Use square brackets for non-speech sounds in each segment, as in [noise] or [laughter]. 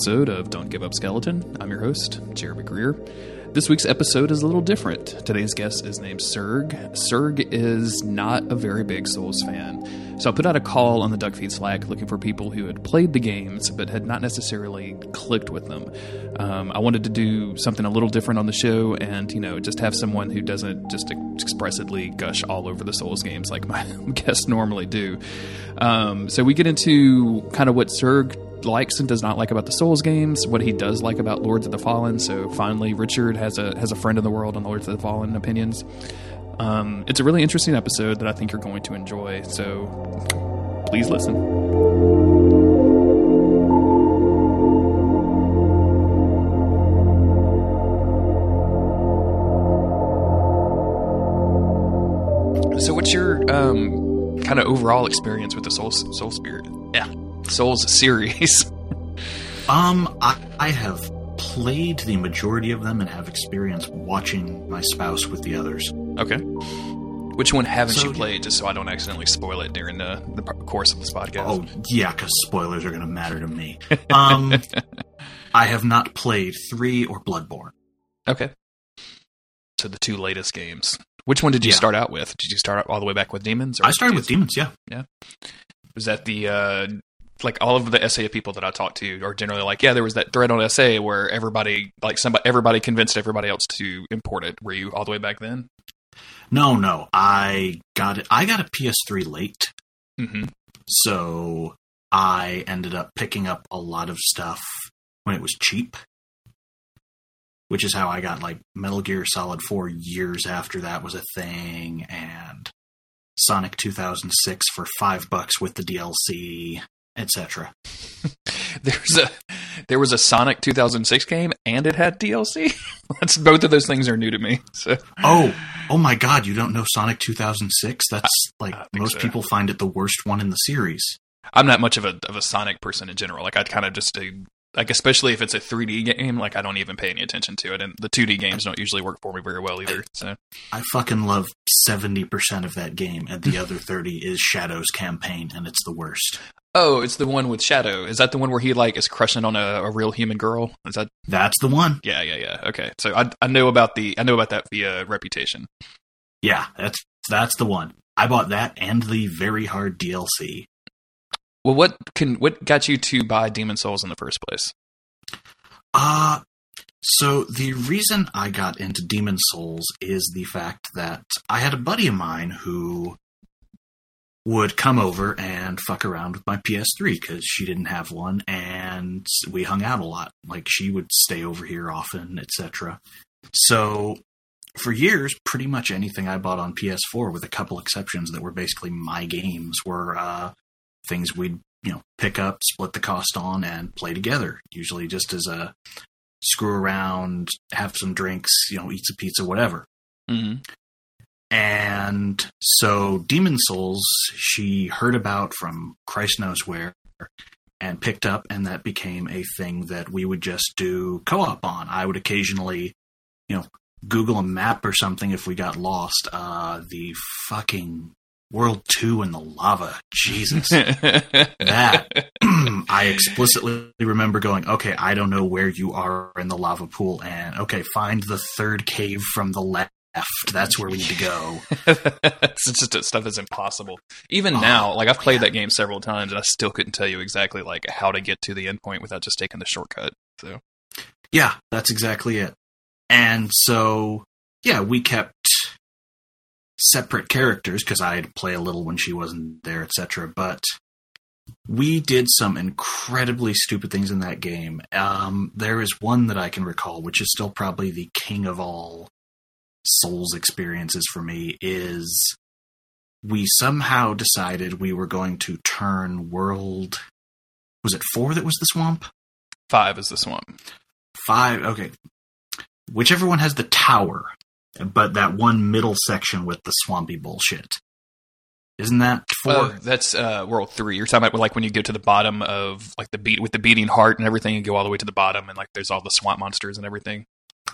Episode of Don't Give Up Skeleton. I'm your host, Jeremy Greer. This week's episode is a little different. Today's guest is named Serg. Serg is not a very big Souls fan. So I put out a call on the Duckfeed Slack looking for people who had played the games but had not necessarily clicked with them. Um, I wanted to do something a little different on the show and, you know, just have someone who doesn't just expressly gush all over the Souls games like my [laughs] guests normally do. Um, so we get into kind of what Serg likes and does not like about the Souls games, what he does like about Lords of the Fallen. So finally, Richard has a has a friend in the world on Lords of the Fallen opinions. Um, it's a really interesting episode that I think you're going to enjoy. So please listen. So, what's your um, kind of overall experience with the Soul Soul Spirit? Souls series. [laughs] um, I, I have played the majority of them and have experience watching my spouse with the others. Okay. Which one haven't so, you played, just so I don't accidentally spoil it during the, the course of this podcast? Oh, yeah, because spoilers are going to matter to me. Um, [laughs] I have not played 3 or Bloodborne. Okay. So the two latest games. Which one did you yeah. start out with? Did you start all the way back with Demons? I started with Demons, yeah. Yeah. Was that the uh, like all of the SA people that I talked to are generally like, yeah, there was that thread on SA where everybody like somebody everybody convinced everybody else to import it. Were you all the way back then? No, no. I got it. I got a PS3 late, mm-hmm. so I ended up picking up a lot of stuff when it was cheap. Which is how I got like Metal Gear Solid 4 years after that was a thing, and Sonic 2006 for five bucks with the DLC etc. [laughs] There's a there was a Sonic 2006 game and it had DLC. [laughs] That's both of those things are new to me. So oh oh my god, you don't know Sonic 2006? That's I, like I most so. people find it the worst one in the series. I'm not much of a of a Sonic person in general. Like I'd kind of just like especially if it's a 3D game, like I don't even pay any attention to it, and the 2D games don't usually work for me very well either. So I fucking love 70 percent of that game, and the other 30 is Shadow's campaign, and it's the worst. Oh, it's the one with Shadow. Is that the one where he like is crushing on a, a real human girl? Is that That's the one. Yeah, yeah, yeah. Okay. So I I know about the I know about that via reputation. Yeah, that's that's the one. I bought that and the very hard DLC. Well, what can what got you to buy Demon Souls in the first place? Uh so the reason I got into Demon Souls is the fact that I had a buddy of mine who would come over and fuck around with my PS3 because she didn't have one, and we hung out a lot. Like she would stay over here often, etc. So for years, pretty much anything I bought on PS4, with a couple exceptions that were basically my games, were uh, things we'd you know pick up, split the cost on, and play together. Usually just as a screw around, have some drinks, you know, eat some pizza, whatever. Mm-hmm. And so Demon Souls, she heard about from Christ knows where and picked up, and that became a thing that we would just do co op on. I would occasionally, you know, Google a map or something if we got lost. Uh, the fucking World 2 in the lava. Jesus. [laughs] that. [clears throat] I explicitly remember going, okay, I don't know where you are in the lava pool, and okay, find the third cave from the left left. That's where we need to go. [laughs] it's just stuff is impossible. Even oh, now, like I've played yeah. that game several times, and I still couldn't tell you exactly like how to get to the endpoint without just taking the shortcut. So, yeah, that's exactly it. And so, yeah, we kept separate characters because I'd play a little when she wasn't there, etc. But we did some incredibly stupid things in that game. Um, there is one that I can recall, which is still probably the king of all Souls experiences for me is we somehow decided we were going to turn world. Was it four that was the swamp? Five is the swamp. Five, okay. Whichever one has the tower, but that one middle section with the swampy bullshit. Isn't that four? Oh, that's uh, World Three. You're talking about like when you go to the bottom of like the beat with the beating heart and everything, and go all the way to the bottom, and like there's all the swamp monsters and everything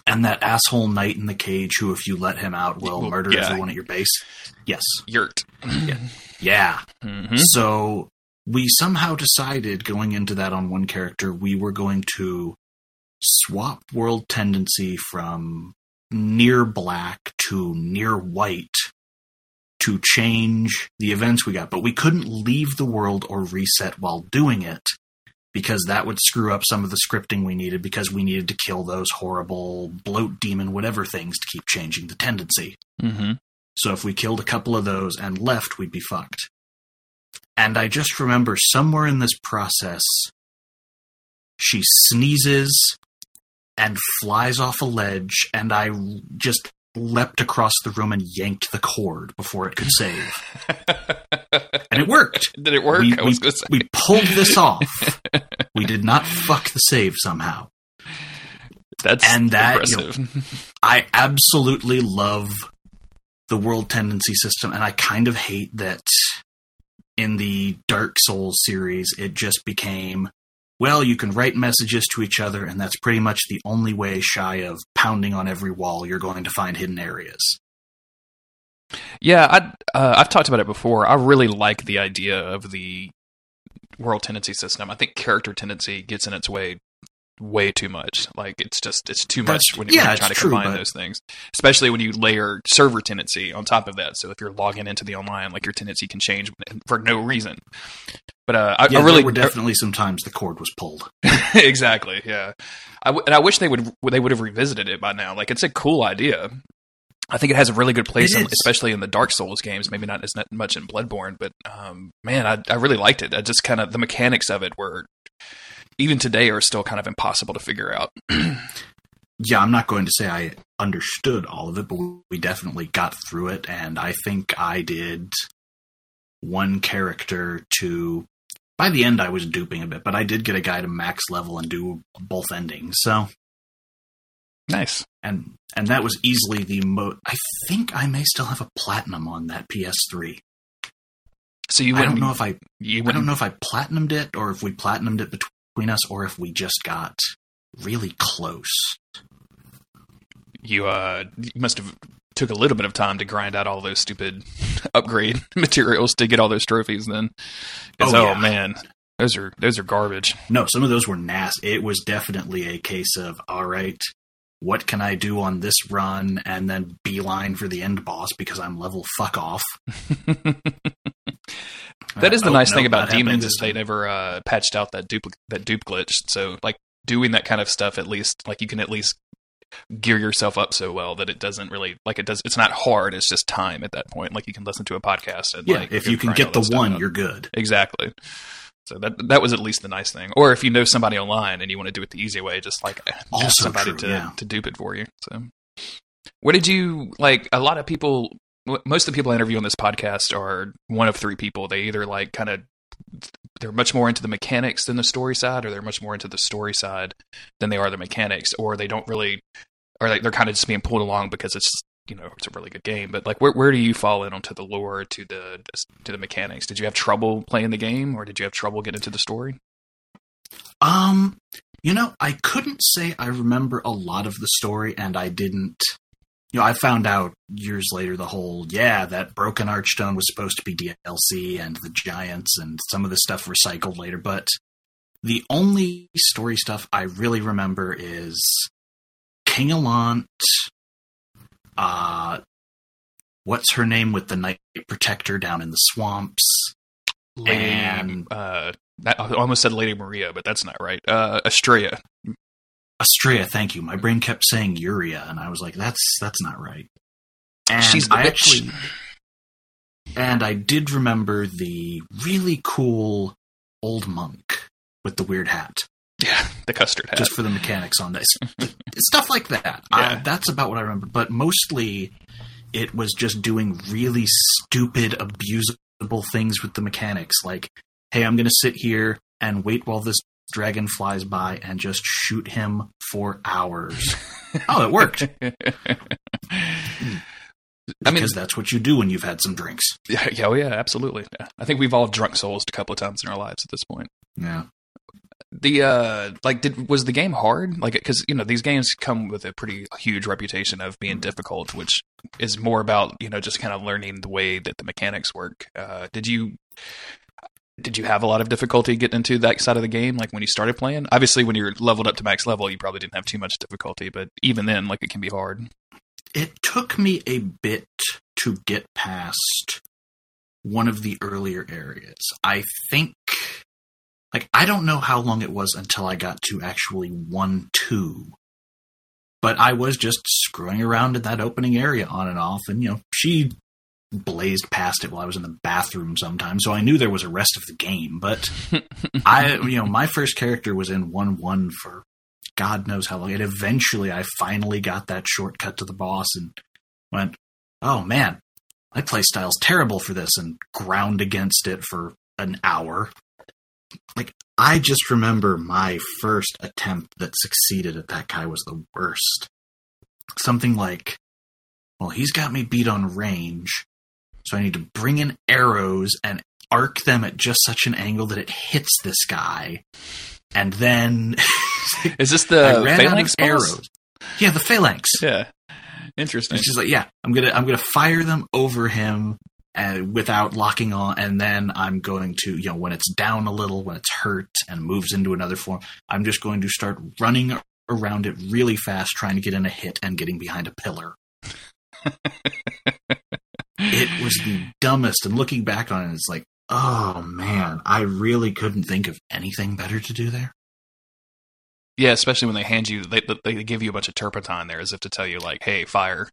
and that asshole knight in the cage who, if you let him out, will well, murder yeah. everyone at your base. Yes, Yurt. yeah. yeah. Mm-hmm. So we somehow decided going into that on one character, we were going to swap world tendency from near black to near white to change the events we got, but we couldn't leave the world or reset while doing it because that would screw up some of the scripting we needed because we needed to kill those horrible bloat demon whatever things to keep changing the tendency. Mm-hmm. So if we killed a couple of those and left, we'd be fucked. And I just remember somewhere in this process, she sneezes and flies off a ledge, and I just leapt across the room and yanked the cord before it could save. and it worked. [laughs] Did it work? We, I was we- say. we pulled this [laughs] off. we did not fuck the save somehow. That's and that, you know, impressive. I absolutely love the world tendency system, and I kind of hate that in the Dark Souls series, it just became well, you can write messages to each other, and that's pretty much the only way, shy of pounding on every wall, you're going to find hidden areas. Yeah, I, uh, I've talked about it before. I really like the idea of the world tendency system. I think character tendency gets in its way way too much. Like it's just it's too much when, you- when yeah, you're trying to true, combine but- those things. Especially when you layer server tendency on top of that. So if you're logging into the online, like your tendency can change for no reason. But uh, I, Yeah, I really there were definitely some times the cord was pulled. [laughs] exactly. Yeah, I w- and I wish they would they would have revisited it by now. Like it's a cool idea. I think it has a really good place, in, especially in the Dark Souls games. Maybe not as much in Bloodborne, but um, man, I, I really liked it. I just kind of the mechanics of it were even today are still kind of impossible to figure out. [clears throat] Yeah, I'm not going to say I understood all of it, but we definitely got through it, and I think I did one character to. By the end, I was duping a bit, but I did get a guy to max level and do both endings. So, nice. and and that was easily the most. I think I may still have a platinum on that PS3. So you I don't know if I you I don't know if I platinumed it or if we platinumed it between us or if we just got really close. you uh must have took a little bit of time to grind out all those stupid [laughs] upgrade [laughs] materials to get all those trophies then. Oh, oh, yeah. man those are those are garbage No, some of those were nasty. It was definitely a case of all right, what can I do on this run, and then beeline for the end boss because I'm level fuck off. [laughs] That is the Uh, nice thing about demons is they never uh, patched out that dupli- that dupe glitch. So like doing that kind of stuff, at least like you can at least gear yourself up so well that it doesn't really like it does. It's not hard. It's just time at that point. Like you can listen to a podcast and Yeah, like if you can get the one, you're good. exactly. So that that was at least the nice thing. Or if you know somebody online and you want to do it the easy way, just like [laughs] ask somebody true, to yeah. to dupe it for you. So, what did you like? A lot of people, most of the people I interview on this podcast are one of three people. They either like kind of they're much more into the mechanics than the story side, or they're much more into the story side than they are the mechanics, or they don't really, or like they're kind of just being pulled along because it's you know it's a really good game. But like, where where do you fall in onto the lore to the to the mechanics? Did you have trouble playing the game, or did you have trouble getting into the story? Um, you know, I couldn't say I remember a lot of the story, and I didn't. You know, I found out years later the whole yeah that broken archstone was supposed to be DLC and the giants and some of the stuff recycled later, but the only story stuff I really remember is King Allant. Uh, what's her name with the Night Protector down in the swamps? Lady, And- uh, that, I almost said Lady Maria, but that's not right. Uh, Estrella. Astraea, thank you. My brain kept saying Uria, and I was like, "That's that's not right." And She's I bitch. actually, and I did remember the really cool old monk with the weird hat, Yeah, the custard hat. just for the mechanics on this, [laughs] stuff like that. I, that's about what I remember. But mostly, it was just doing really stupid, abusable things with the mechanics, like, "Hey, I'm going to sit here and wait while this." Dragon flies by and just shoot him for hours. oh, it worked. [laughs] I mean, because that's what you do when you've had some drinks. yeah, yeah, oh yeah, absolutely. Yeah. I think we've all drunk souls a couple of times in our lives at this point. Yeah. The uh, like, did was the game hard? Like, because you know these games come with a pretty huge reputation of being difficult, which is more about you know just kind of learning the way that the mechanics work. Uh, did you? Did you have a lot of difficulty getting into that side of the game? Like when you started playing? Obviously, when you're leveled up to max level, you probably didn't have too much difficulty, but even then, like it can be hard. It took me a bit to get past one of the earlier areas. I think, like, I don't know how long it was until I got to actually 1 2. But I was just screwing around in that opening area on and off, and, you know, she blazed past it while I was in the bathroom sometimes, so I knew there was a rest of the game. But [laughs] I, you know, my first character was in 1 1 for God knows how long. And eventually I finally got that shortcut to the boss and went, oh man, my playstyle's terrible for this and ground against it for an hour. Like, I just remember my first attempt that succeeded at that guy was the worst. Something like, well, he's got me beat on range, so I need to bring in arrows and arc them at just such an angle that it hits this guy. And then. [laughs] Is this the phalanx arrows? Yeah, the phalanx. Yeah. Interesting. She's like, yeah, I'm gonna I'm gonna fire them over him and uh, without locking on, and then I'm going to you know when it's down a little, when it's hurt and moves into another form, I'm just going to start running around it really fast, trying to get in a hit and getting behind a pillar. [laughs] it was the dumbest, and looking back on it, it's like, oh man, I really couldn't think of anything better to do there. Yeah, especially when they hand you, they, they give you a bunch of turpentine there as if to tell you, like, hey, fire.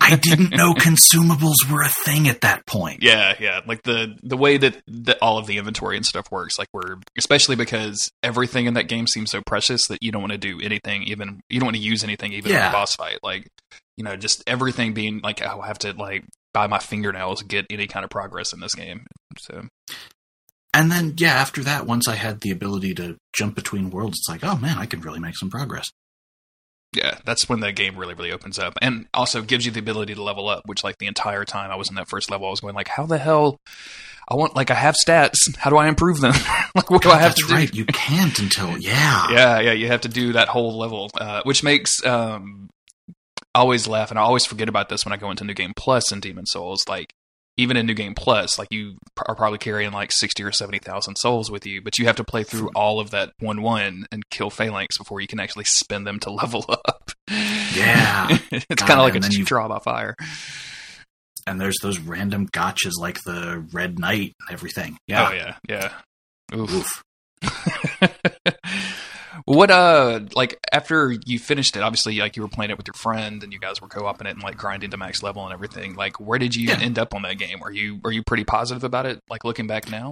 I didn't know [laughs] consumables were a thing at that point. Yeah, yeah. Like the the way that, that all of the inventory and stuff works, like we're especially because everything in that game seems so precious that you don't want to do anything, even you don't want to use anything, even yeah. in a boss fight. Like, you know, just everything being like, oh, I'll have to like buy my fingernails get any kind of progress in this game. So and then, yeah, after that, once I had the ability to jump between worlds, it's like, oh man, I can really make some progress. Yeah, that's when the game really, really opens up, and also gives you the ability to level up. Which, like, the entire time I was in that first level, I was going like, "How the hell? I want like I have stats. How do I improve them? [laughs] like, what God, do I have to do? Right, you can't until [laughs] yeah, yeah, yeah. You have to do that whole level, uh, which makes um, I always laugh, and I always forget about this when I go into New Game Plus and Demon Souls. Like, even in New Game Plus, like you are probably carrying like sixty or seventy thousand souls with you, but you have to play through hmm. all of that one one and kill phalanx before you can actually spend them to [laughs] level up. Yeah, [laughs] it's kind of like a trial by fire. And there's those random gotchas like the Red Knight and everything. Yeah, oh yeah, yeah. Oof. Oof. [laughs] What uh like after you finished it, obviously like you were playing it with your friend and you guys were co-oping it and like grinding to max level and everything. Like where did you yeah. end up on that game? Are you are you pretty positive about it like looking back now?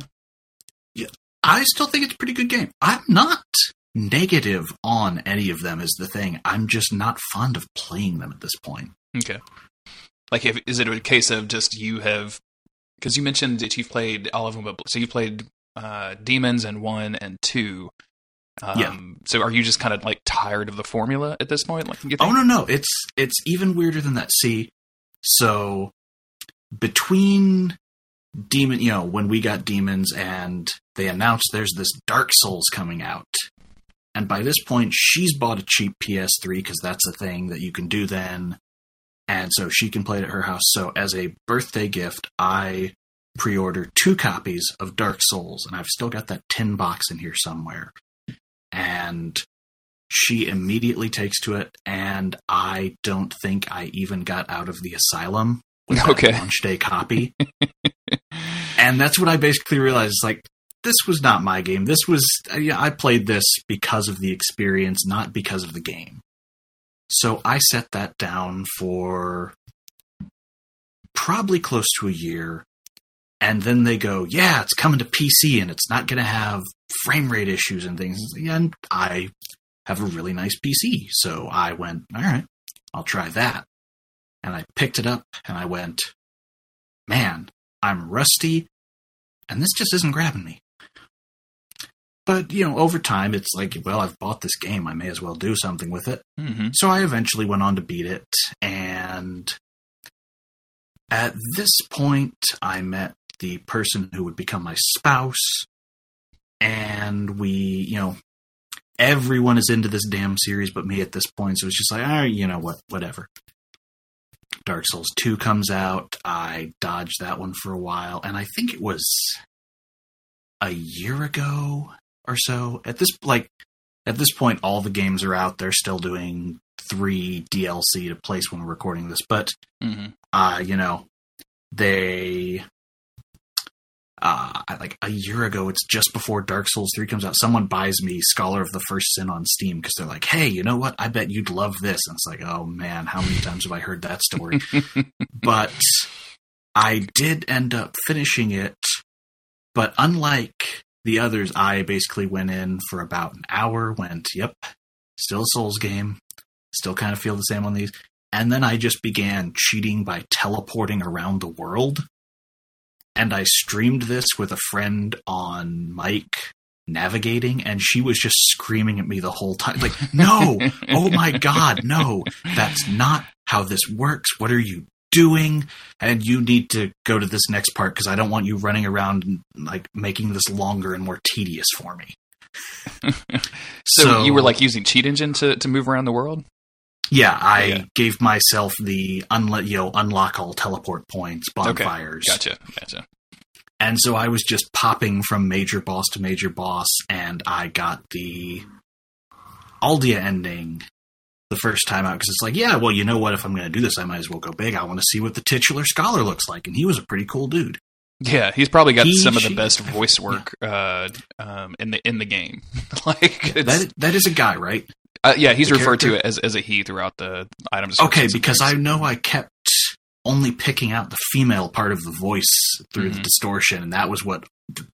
Yeah. I still think it's a pretty good game. I'm not negative on any of them is the thing. I'm just not fond of playing them at this point. Okay. Like if is it a case of just you have because you mentioned that you've played all of them, but so you played uh, Demons and one and two. Um, yeah. So are you just kind of like tired of the formula at this point? Like, oh no, no, it's it's even weirder than that. See, so between demon, you know, when we got demons and they announced there's this Dark Souls coming out, and by this point she's bought a cheap PS3 because that's a thing that you can do then, and so she can play it at her house. So as a birthday gift, I pre-order two copies of Dark Souls, and I've still got that tin box in here somewhere and she immediately takes to it and i don't think i even got out of the asylum with okay. that launch day copy. [laughs] And that's what i basically realized like this was not my game. This was uh, yeah, i played this because of the experience not because of the game. So i set that down for probably close to a year and then they go, yeah, it's coming to PC and it's not going to have frame rate issues and things. And I have a really nice PC. So I went, all right, I'll try that. And I picked it up and I went, man, I'm rusty and this just isn't grabbing me. But, you know, over time, it's like, well, I've bought this game. I may as well do something with it. Mm-hmm. So I eventually went on to beat it. And at this point, I met the person who would become my spouse. And we, you know, everyone is into this damn series but me at this point. So it's just like, all right, you know what, whatever. Dark Souls 2 comes out. I dodged that one for a while. And I think it was a year ago or so. At this like at this point, all the games are out. They're still doing three DLC to place when we're recording this, but hmm uh, you know, they uh like a year ago, it's just before Dark Souls 3 comes out, someone buys me Scholar of the First Sin on Steam because they're like, Hey, you know what? I bet you'd love this. And it's like, oh man, how many times have I heard that story? [laughs] but I did end up finishing it. But unlike the others, I basically went in for about an hour, went, yep, still a Souls game, still kind of feel the same on these. And then I just began cheating by teleporting around the world. And I streamed this with a friend on mic navigating, and she was just screaming at me the whole time. Like, no, [laughs] oh my God, no, that's not how this works. What are you doing? And you need to go to this next part because I don't want you running around and like making this longer and more tedious for me. So, [laughs] So- you were like using cheat engine to, to move around the world? Yeah, I Yeah. gave myself the you know, unlock all teleport points, bonfires, Gotcha. Gotcha. and so I was just popping from major boss to major boss, and I got the Aldia ending the first time out because it's like, yeah, well, you know what? If I'm going to do this, I might as well go big. I want to see what the titular scholar looks like, and he was a pretty cool dude. Yeah, he's probably got He- some of the she- best voice [laughs] work uh, um, in the in the game. [laughs] like, it's, That that is a guy, right? Uh, yeah, he's the referred to character- as as a he throughout the items. Okay, because I know I kept only picking out the female part of the voice through the Mhm. distortion, and that was what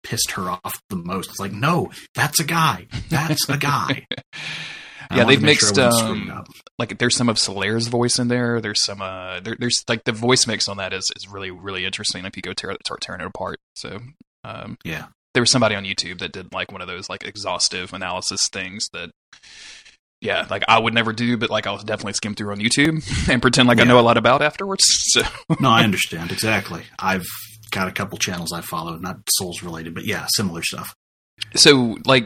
pissed her off the most. It's like, no, that's a guy. That's a guy. [laughs] Yeah, they've to sure mixed, I um, like there's some of Solaire's voice in there. There's some uh, there, there's like the voice mix on that is is really really interesting if you go tear, start tearing it apart. So um, Yeah. there was somebody on YouTube that did like one of those like exhaustive analysis things that. Yeah, like I would never do, but like I'll definitely skim through on YouTube [laughs] and pretend like I know a lot about afterwards. [laughs] So No, I understand exactly. I've got a couple channels I follow, not Souls related, but yeah, similar stuff. so like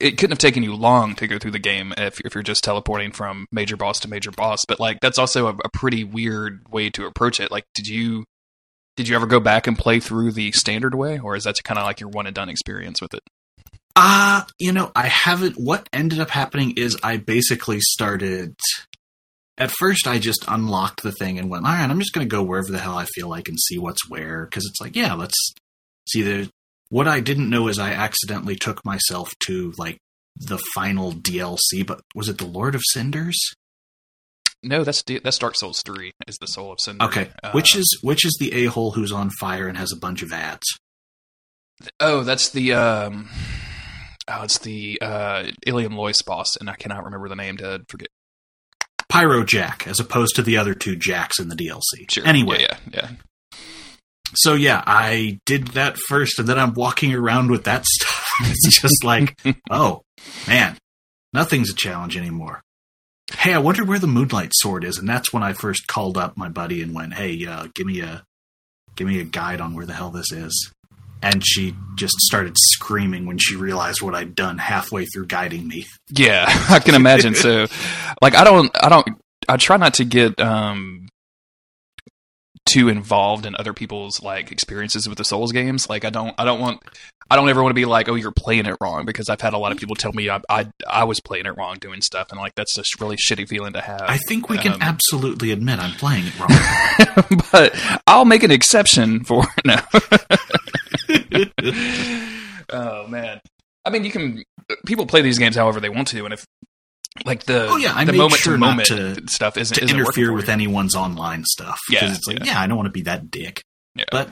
it couldn't have taken you long to go through the game if, if you're just teleporting from major boss to major boss but like that's also a, a pretty weird way to approach it like did you did you ever go back and play through the standard way or is that kind of like your one and done experience with it Uh, you know, I haven't. What ended up happening is I basically started. At first, I just unlocked the thing and went, all right, I'm just going to go wherever the hell I feel like and see what's where. Because it's like, yeah, let's see. The, what I didn't know is I accidentally took myself to, like, the final DLC, but was it the Lord of Cinders? no that's that's dark souls 3 is the soul of cinder Okay. Uh, which is which is the a hole who's on fire and has a bunch of ads? oh that's the um oh it's the uh Eleum Loyce boss and i cannot remember the name to forget Pyro Jack, as opposed to the other two Jacks in the DLC. sure Anyway, yeah yeah, yeah. So yeah, I did that first, and then I'm walking around with that [laughs] stuff. It's just like, [laughs] oh man, nothing's a challenge anymore. Hey, I wonder where the Moonlight Sword is, and that's when I first called up my buddy and went, "Hey, uh, give me a, give me a guide on where the hell this is." And she just started screaming when she realized what I'd done halfway through guiding me. Yeah, [laughs] I can imagine. So, like, I don't, I don't, I try not to get um too involved in other people's like experiences with the Souls games. Like, I don't, I don't want, I don't ever want to be like, oh, you're playing it wrong, because I've had a lot of people tell me I, I, I was playing it wrong doing stuff, and like that's just really shitty feeling to have. I think we can Um, absolutely admit I'm playing it wrong. [laughs] but I'll make an exception for [laughs] no. oh man, I mean, you can people play these games however they want to, and if like the Oh, yeah, I the moment sure to moment to- stuff isn't to isn't interfere with you. anyone's online stuff. Yeah, it's like, yeah. yeah. I don't want to be that dick. Yeah. But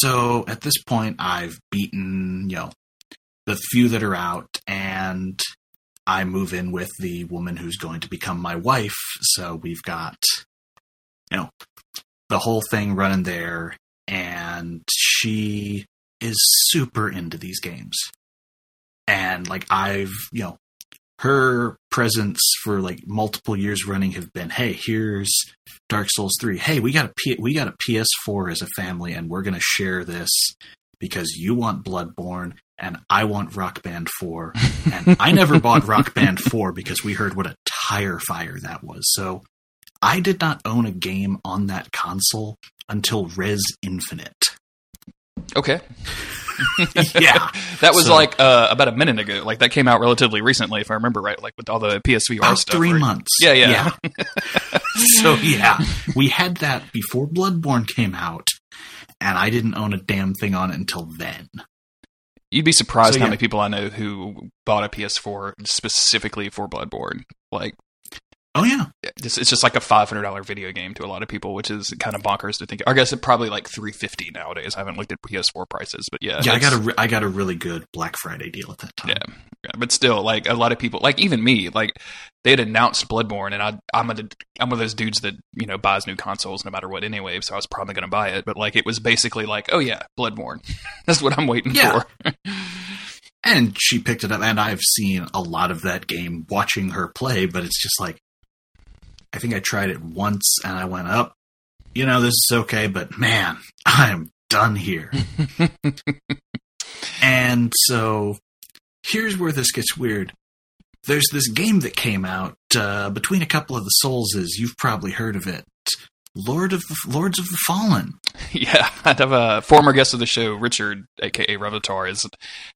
so at this point, I've beaten you know the few that are out, and I move in with the woman who's going to become my wife. So we've got you know the whole thing running there, and she is super into these games. And like I've, you know, her presence for like multiple years running have been, hey, here's Dark Souls 3. Hey, we got a P- we got a PS4 as a family and we're going to share this because you want Bloodborne and I want Rock Band 4 [laughs] and I never bought Rock Band 4 because we heard what a tire fire that was. So I did not own a game on that console until Rez Infinite. Okay. [laughs] yeah. That was So- like uh, about a minute ago. Like that came out relatively recently, if I remember right. Like with all the PSVR About stuff. three right? months. Yeah, yeah. [laughs] so yeah, we had that before Bloodborne came out, and I didn't own a damn thing on it until then. You'd be surprised So, how yeah. many people I know who bought a PS4 specifically for Bloodborne. Like Oh yeah, it's, it's just like a five hundred dollar video game to a lot of people, which is kind of bonkers to think. I guess it probably like three fifty nowadays. I haven't looked at PS4 prices, but yeah, yeah. I got a re- I got a really good Black Friday deal at that time. Yeah, yeah, but still, like a lot of people, like even me, like they had announced Bloodborne, and I, I'm a, I'm one of those dudes that you know buys new consoles no matter what anyway. So I was probably going to buy it, but like it was basically like, oh yeah, Bloodborne. [laughs] That's what I'm waiting Yeah. for. And she picked it up, and I've seen a lot of that game watching her play, but it's just like, I think I tried it once and I went up, you know, this is okay, but man, [laughs] I'm done here. [laughs] and so here's where this gets weird. There's this game that came out uh, between a couple of the Soulses. You've probably heard of it. Lord of the Lords of the Fallen. [laughs] yeah, I'd have a former guest of the show, Richard, aka Revatar, is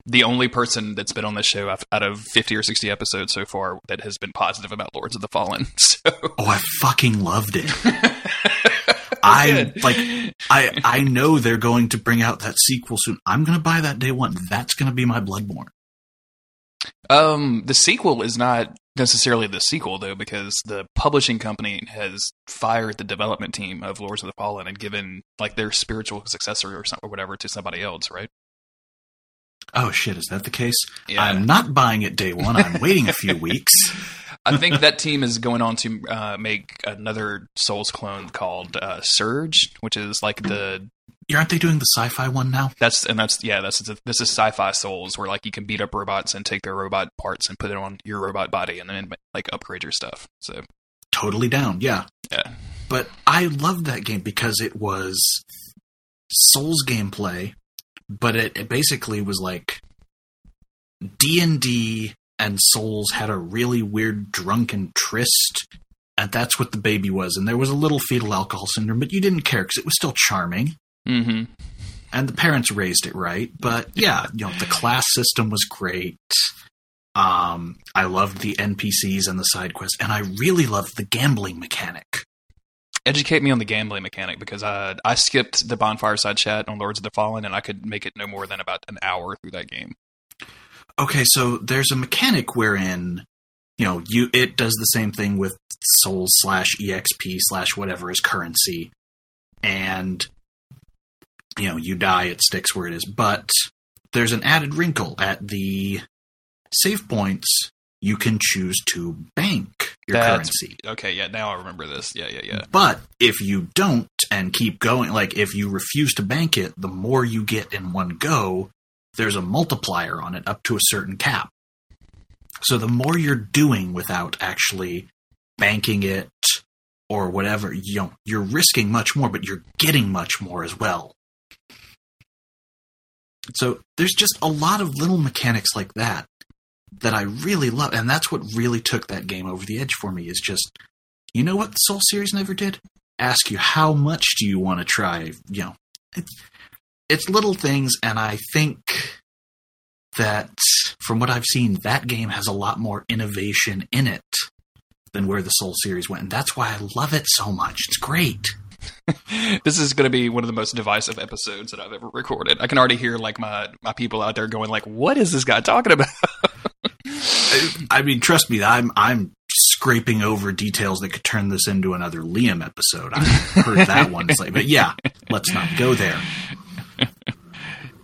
the only person that's been on this show out of 50 or 60 episodes so far that has been positive about Lords of the Fallen. [laughs] So Oh, I fucking loved it. [laughs] I like I I know they're going to bring out that sequel soon. I'm going to buy that day one. That's going to be my Bloodborne. Um, the sequel is not necessarily the sequel though, because the publishing company has fired the development team of Lords of the Fallen and given like their spiritual successor or something or whatever to somebody else, right? Oh shit, is that the case? Yeah, I'm not buying it day one. I'm waiting a few weeks. [laughs] [laughs] I think that team is going on to uh, make another Souls clone called uh, Surge, which is like the Aren't they doing the sci-fi one now? that's and that's yeah that's this is sci-fi Souls where like you can beat up robots and take their robot parts and put it on your robot body and then like upgrade your stuff. So Totally down. Yeah. yeah, But I loved that game because it was Souls gameplay, but it, it basically was like D and D and Souls had a really weird drunken tryst, and that's what the baby was. And there was a little fetal alcohol syndrome, but you didn't care because it was still charming, mm-hmm. and the parents raised it right. But yeah, you know the class system was great. Um, I loved the NPCs and the side quests, and I really loved the gambling mechanic. educate me on the gambling mechanic because I I skipped the bonfire side chat on Lords of the Fallen and I could make it no more than about an hour through that game. Okay, so there's a mechanic wherein you know you it does the same thing with Souls slash exp slash whatever is currency, and you know you die it sticks where it is. But there's an added wrinkle at the save points. You can choose to bank your That's- currency. Okay, yeah, now I remember this. Yeah, yeah, yeah. But if you don't and keep going, like if you refuse to bank it, the more you get in one go, there's a multiplier on it up to a certain cap. So the more you're doing without actually banking it or whatever, you know, you're risking much more, but you're getting much more as well. So there's just a lot of little mechanics like that that I really love, and that's what really took that game over the edge for me. Is just you know what the Soul series never did? Ask you how much do you want to try? You know, it's, it's little things, and I think that from what I've seen, that game has a lot more innovation in it than where the Soul series went, and that's why I love it so much. It's great. [laughs] This is going to be one of the most divisive episodes that I've ever recorded. I can already hear like my my people out there going like, "What is this guy talking about?" [laughs] I mean, trust me, I'm I'm scraping over details that could turn this into another Liam episode. I've heard that one, like, but yeah, let's not go there.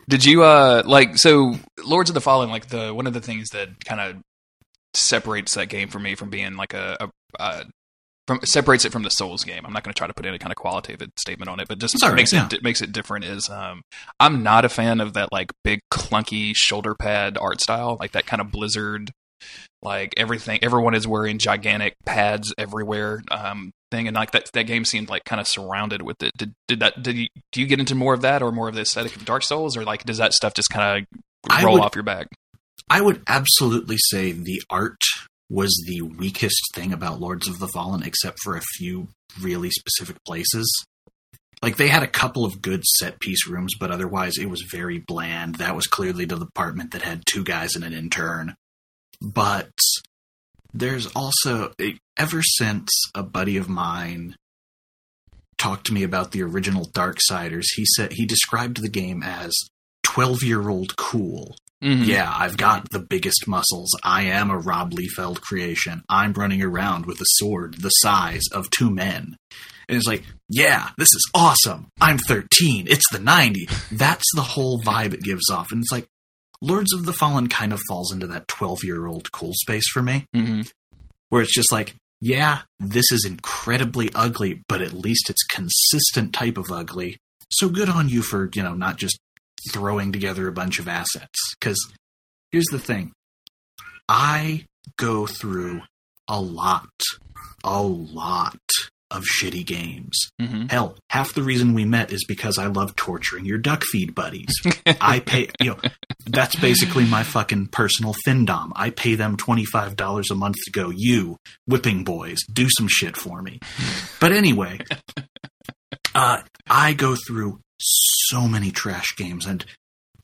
Did you uh like so Lords of the Fallen like the one of the things that kind of separates that game for me from being like a, a, a from separates it from the Souls game. I'm not going to try to put any kind of qualitative statement on it, but just makes yeah. it it makes it different. Is um I'm not a fan of that like big clunky shoulder pad art style, like that kind of Blizzard, like everything. Everyone is wearing gigantic pads everywhere. Um, thing and like that that game seemed like kind of surrounded with it. Did did that did you do you get into more of that or more of the aesthetic of Dark Souls or like does that stuff just kind of roll would- off your back? I would absolutely say the art was the weakest thing about Lords of the Fallen, except for a few really specific places. like they had a couple of good set piece rooms, but otherwise it was very bland. That was clearly the department that had two guys and an intern. But there's also ever since a buddy of mine talked to me about the original Darksiders, he said he described the game as 12 year old cool. Mhm. Yeah, I've got the biggest muscles. I am a Rob Liefeld creation. I'm running around with a sword the size of two men. And it's like, yeah, this is awesome. I'm 13. It's the 90. That's the whole vibe it gives off. And it's like, Lords of the Fallen kind of falls into that 12 year old cool space for me, Mhm. where it's just like, yeah, this is incredibly ugly, but at least it's consistent type of ugly. So good on you for, you know, not just throwing together a bunch of assets. Because here's the thing I go through a lot, a lot of shitty games. Mhm. Hell, half the reason we met is because I love torturing your Duckfeed buddies. [laughs] I pay, you know, that's basically my fucking personal findom. I pay them $25 a month to go, you, whipping boys, do some shit for me. [laughs] But anyway, uh, I go through so many trash games, and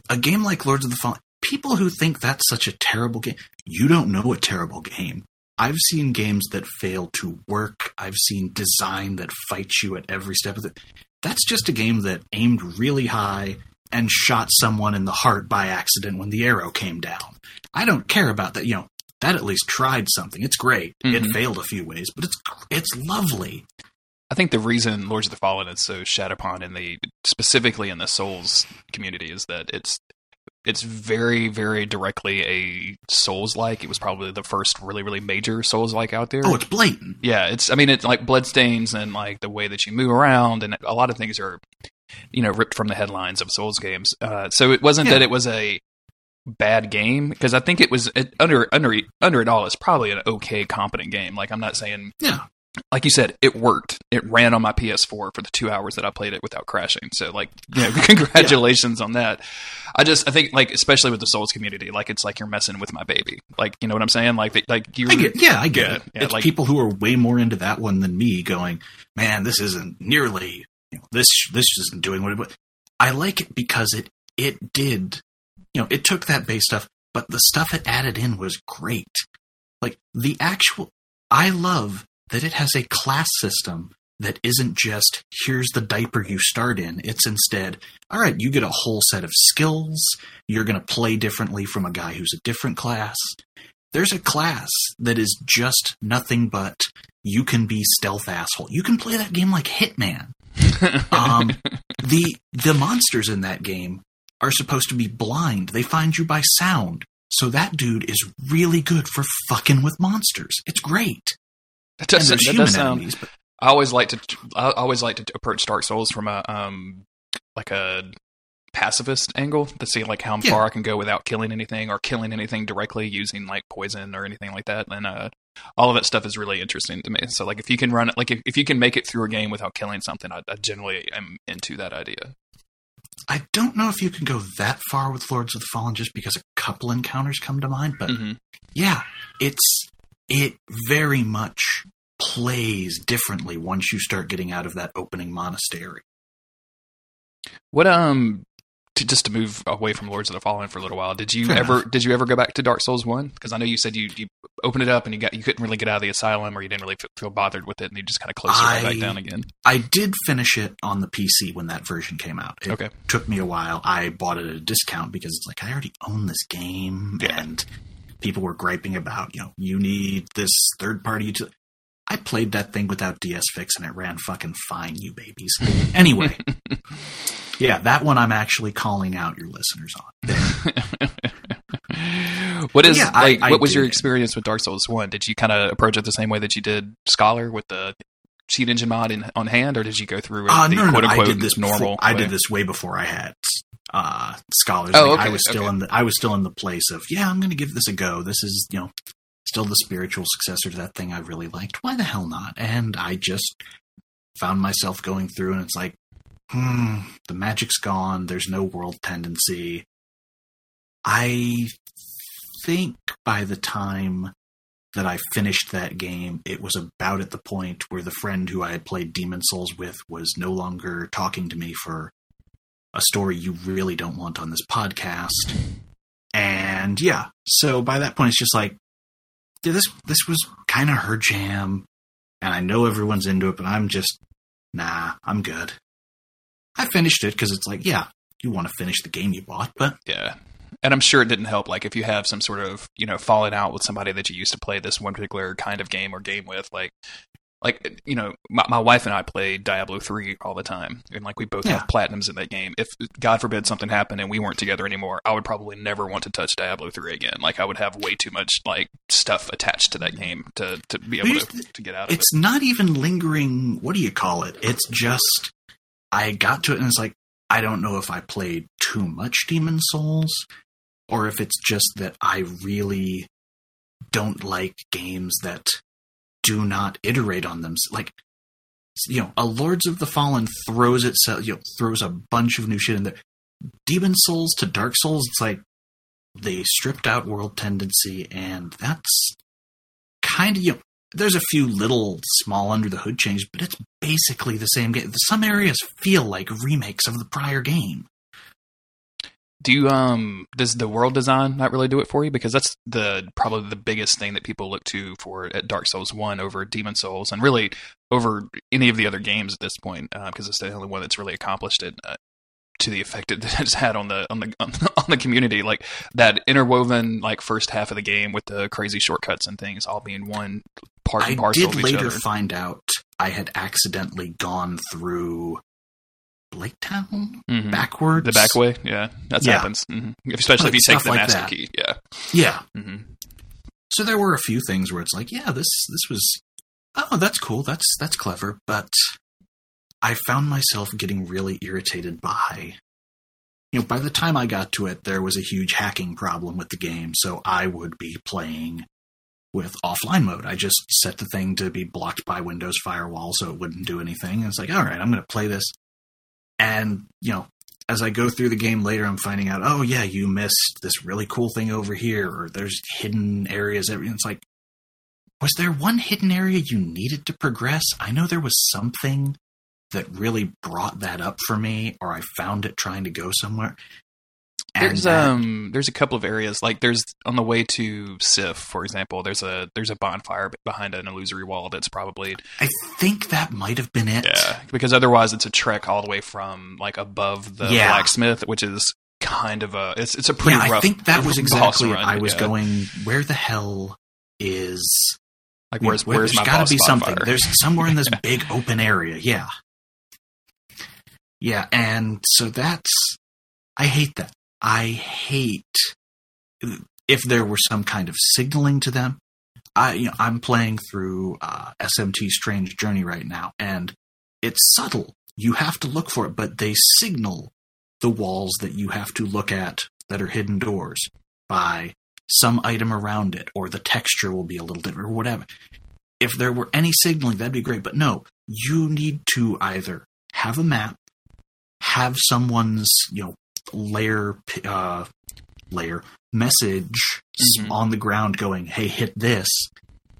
a game like Lords of the Fallen, people who think that's such a terrible game, you don't know a terrible game. I've seen games that fail to work. I've seen design that fights you at every step of it. That's just a game that aimed really high and shot someone in the heart by accident when the arrow came down. I don't care about that. You know, that at least tried something. It's great. It Mhm. failed a few ways, but it's it's lovely. I think the reason Lords of the Fallen is so shat upon in the specifically in the Souls community is that it's it's very very directly a Souls like. It was probably the first really really major Souls like out there. Oh, it's blatant. yeah, it's I mean it's like bloodstains and like the way that you move around and a lot of things are you know ripped from the headlines of Souls games. Uh, so it wasn't Yeah. that it was a bad game because I think it was it, under under under it all it's probably an okay competent game. Like I'm not saying Yeah. Like you said, it worked. It ran on my PS4 for the two hours that I played it without crashing. So, like, you know, [laughs] [laughs] congratulations on that. I just, I think, like, especially with the Souls community, like, it's like you're messing with my baby. Like, you know what I'm saying? Like, like you. I get, yeah, I get Yeah, it. yeah, it's like- people who are way more into that one than me, going, "Man, this isn't nearly you know, this. This isn't doing what it." was." I like it because it it did, you know, it took that base stuff, but the stuff it added in was great. Like the actual, I love that it has a class system that isn't just here's the diaper you start in. It's instead, all right, you get a whole set of skills. You're going to play differently from a guy who's a different class there's a class that is just nothing but you can be stealth asshole. You can play that game like Hitman. [laughs] Um, the the monsters in that game are supposed to be blind. They find you by sound. So that dude is really good for fucking with monsters. It's great. That does, and there's that human does sound. enemies, but I always like to. I always like to approach Dark Souls from a um like a pacifist angle to see like how Yeah. far I can go without killing anything or killing anything directly using like poison or anything like that. And uh, all of that stuff is really interesting to me. So like if you can run it, like if, if you can make it through a game without killing something, I, I generally am into that idea. I don't know if you can go that far with Lords of the Fallen just because a couple encounters come to mind, but hmm yeah, it's it very much plays differently once you start getting out of that opening monastery. What um. To, just to move away from Lords of the Fallen for a little while, did you ever did you ever go back to Dark Souls one? Because I know you said you, you opened it up and you got you couldn't really get out of the asylum or you didn't really feel bothered with it and you just kind of closed it right back down again. I did finish it on the PC when that version came out. It Okay. took me a while. I bought it at a discount because it's like I already own this game, Yeah. and people were griping about you know you need this third party to. I played that thing without DSfix and it ran fucking fine, you babies. [laughs] Anyway, yeah, that one I'm actually calling out your listeners on. [laughs] What is yeah, like? I what was your experience with Dark Souls One? Did you kind of approach it the same way that you did Scholar with the cheat engine mod in, on hand, or did you go through Uh, the no, no, quote no. I unquote did this normal? Before, I did this way before I had uh, scholars. Oh, Like, okay, I was still okay. in the I was still in the place of yeah, I'm going to give this a go. This is you know still the spiritual successor to that thing I really liked. Why the hell not? And I just found myself going through, and it's like, hmm, the magic's gone. There's no world tendency. I think by the time that I finished that game, it was about at the point where the friend who I had played Demon Souls with was no longer talking to me for a story you really don't want on this podcast. And yeah, so by that point, it's just like, this this was kind of her jam, and I know everyone's into it, but I'm just nah, I'm good. I finished it because it's like, yeah, you want to finish the game you bought, but Yeah. And I'm sure it didn't help. Like if you have some sort of, you know, falling out with somebody that you used to play this one particular kind of game or game with, like, like you know, my, my wife and I play Diablo three all the time, and like we both Yeah. have platinums in that game. If God forbid something happened and we weren't together anymore, I would probably never want to touch Diablo three again. Like I would have way too much like stuff attached to that game to to be able to, to get out of it. it's not even lingering. What do you call it? It's just I got to it and it's like I don't know if I played too much Demon's Souls or if it's just that I really don't like games that do not iterate on them. Like you know, a Lords of the Fallen throws itself, you know, throws a bunch of new shit in there. Demon's Souls to Dark Souls, it's like they stripped out world tendency, and that's kind of you know, there's a few little small under the hood changes, but it's basically the same game. Some areas feel like remakes of the prior game. Do you um does the world design not really do it for you? Because that's the probably the biggest thing that people look to for at Dark Souls one over Demon's Souls, and really over any of the other games at this point, because it's the only one that's really accomplished it uh, to the effect [laughs] it has had on the on the on the community. Like that interwoven like first half of the game with the crazy shortcuts and things all being one part and I parcel did of each later other. find out I had accidentally gone through Blighttown Mhm. backwards. The back way, yeah, that Yeah. happens. hmm Especially Like if you take the like master that. key. Yeah. Yeah. hmm So there were a few things where it's like, yeah, this this was oh, that's cool. That's that's clever, but I found myself getting really irritated by you know, by the time I got to it, there was a huge hacking problem with the game, so I would be playing with offline mode. I just set the thing to be blocked by Windows firewall so it wouldn't do anything. And it's like, all right, I'm going to play this. And, you know, as I go through the game later, I'm finding out, oh, yeah, you missed this really cool thing over here, or there's hidden areas. Everything. It's like, was there one hidden area you needed to progress? I know there was something that really brought that up for me, or I found it trying to go somewhere. There's um there's a couple of areas like there's on the way to Sif, for example. There's a there's a bonfire behind an illusory wall that's probably I think that might have been it. yeah because otherwise it's a trek all the way from like above the Yeah. blacksmith, which is kind of a it's it's a pretty yeah, rough. I think that was exactly. run, I was yeah. going. Where the hell is? like where's where- where's my there's gotta boss be something. There's [laughs] somewhere in this big open area. Yeah, yeah, and so that's. I hate that. I hate if there were some kind of signaling to them. I, you know, I'm playing through uh, SMT Strange Journey right now, and it's subtle. You have to look for it, but they signal the walls that you have to look at that are hidden doors by some item around it, or the texture will be a little different, or whatever. If there were any signaling, that'd be great. But no, you need to either have a map, have someone's you know layer uh, layer message Mhm. on the ground going, "Hey, hit this,"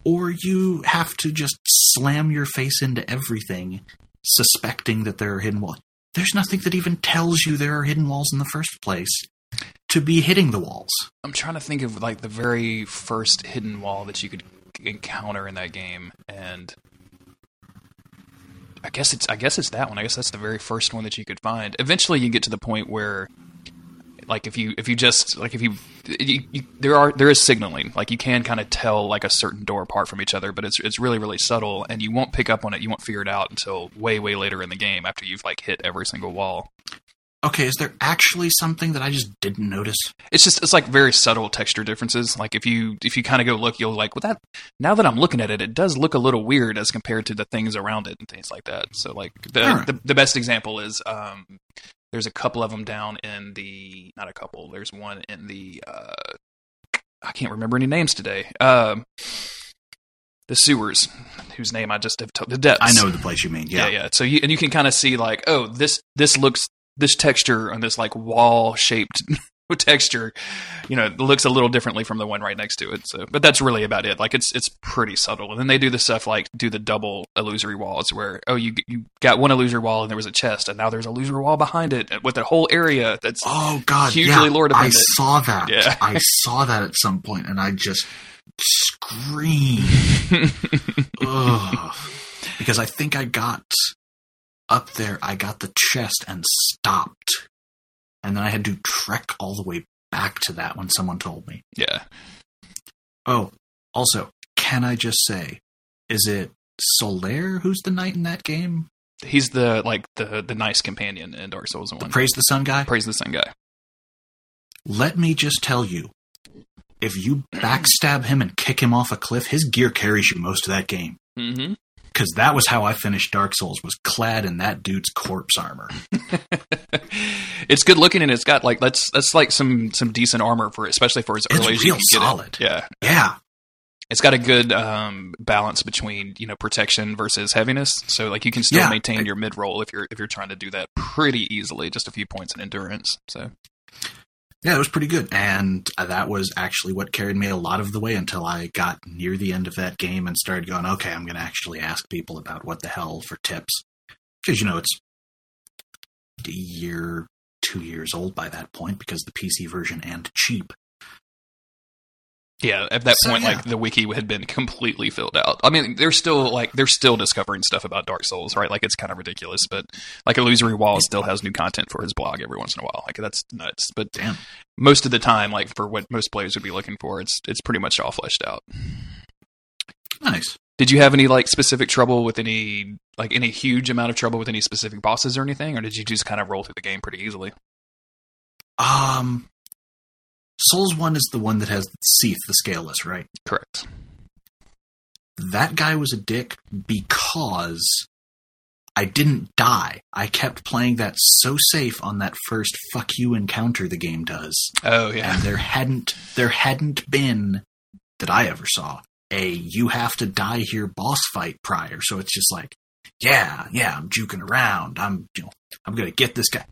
or you have to just slam your face into everything, suspecting that there are hidden walls. There's nothing that even tells you there are hidden walls in the first place to be hitting the walls. I'm trying to think of like the very first hidden wall that you could encounter in that game, and I guess it's I guess it's that one. I guess that's the very first one that you could find. Eventually, you get to the point where, like, if you if you just like if you, you, you there are there is signaling. Like you can kind of tell like a certain door apart from each other, but it's it's really really subtle, and you won't pick up on it. You won't figure it out until way way later in the game after you've like hit every single wall. Okay, is there actually something that I just didn't notice? it's just it's like very subtle texture differences like if you if you kind of go look you'll like well that now that i'm looking at it it does look a little weird as compared to the things around it and things like that so like the Alright. the, the best example is um there's a couple of them down in the not a couple there's one in the uh i can't remember any names today um the sewers whose name i just have told the depths I know the place you mean. yeah, Yeah. yeah. So you and you can kind of see like, oh, this this looks this texture on this like wall shaped [laughs] texture, you know, looks a little differently from the one right next to it. So, but that's really about it. Like it's it's pretty subtle. And then they do the stuff like do the double illusory walls, where oh you you got one illusory wall and there was a chest, and now there's a illusory wall behind it with a whole area that's oh god, hugely yeah, lore I dependent. saw that. Yeah. I saw that at some point, and I just screamed. [laughs] Ugh. Because I think I got up there, I got the chest and stopped. And then I had to trek all the way back to that when someone told me. yeah. Oh, also, can I just say, is it Solaire who's the knight in that game? He's the like the the nice companion in Dark Souls The one. Praise the Sun guy? Praise the sun guy. Let me just tell you, if you backstab him and kick him off a cliff, his gear carries you most of that game. hmm Because that was how I finished Dark Souls, was clad in that dude's corpse armor. [laughs] it's good looking and it's got like that's that's like some some decent armor for especially for as It's early as you real can get solid. it. Yeah. Yeah. It's got a good um, balance between you know protection versus heaviness, so like you can still Yeah. maintain your mid roll if you're if you're trying to do that pretty easily, just a few points in endurance. So Yeah, it was pretty good. And uh, that was actually what carried me a lot of the way until I got near the end of that game and started going, okay, I'm going to actually ask people about what the hell for tips. Because, you know, it's a year, two years old by that point because the PC version and cheap. Yeah, at that So, point, yeah. like the wiki had been completely filled out. I mean, they're still like they're still discovering stuff about Dark Souls, right? Like it's kind of ridiculous, but like Illusory Wall still has new content for his blog every once in a while. Like that's nuts, but Damn. most of the time, like for what most players would be looking for, it's it's pretty much all fleshed out. Nice. Did you have any like specific trouble with any like any huge amount of trouble with any specific bosses or anything, or did you just kind of roll through the game pretty easily? Um, Souls 1 is the one that has Seath, the scaleless, right? Correct. that guy was a dick because I didn't die. I kept playing that so safe on that first fuck you encounter the game does. Oh yeah, And there hadn't there hadn't been that I ever saw a you have to die here boss fight prior. So it's just like, yeah, yeah, I'm juking around. I'm you know, I'm gonna get this guy.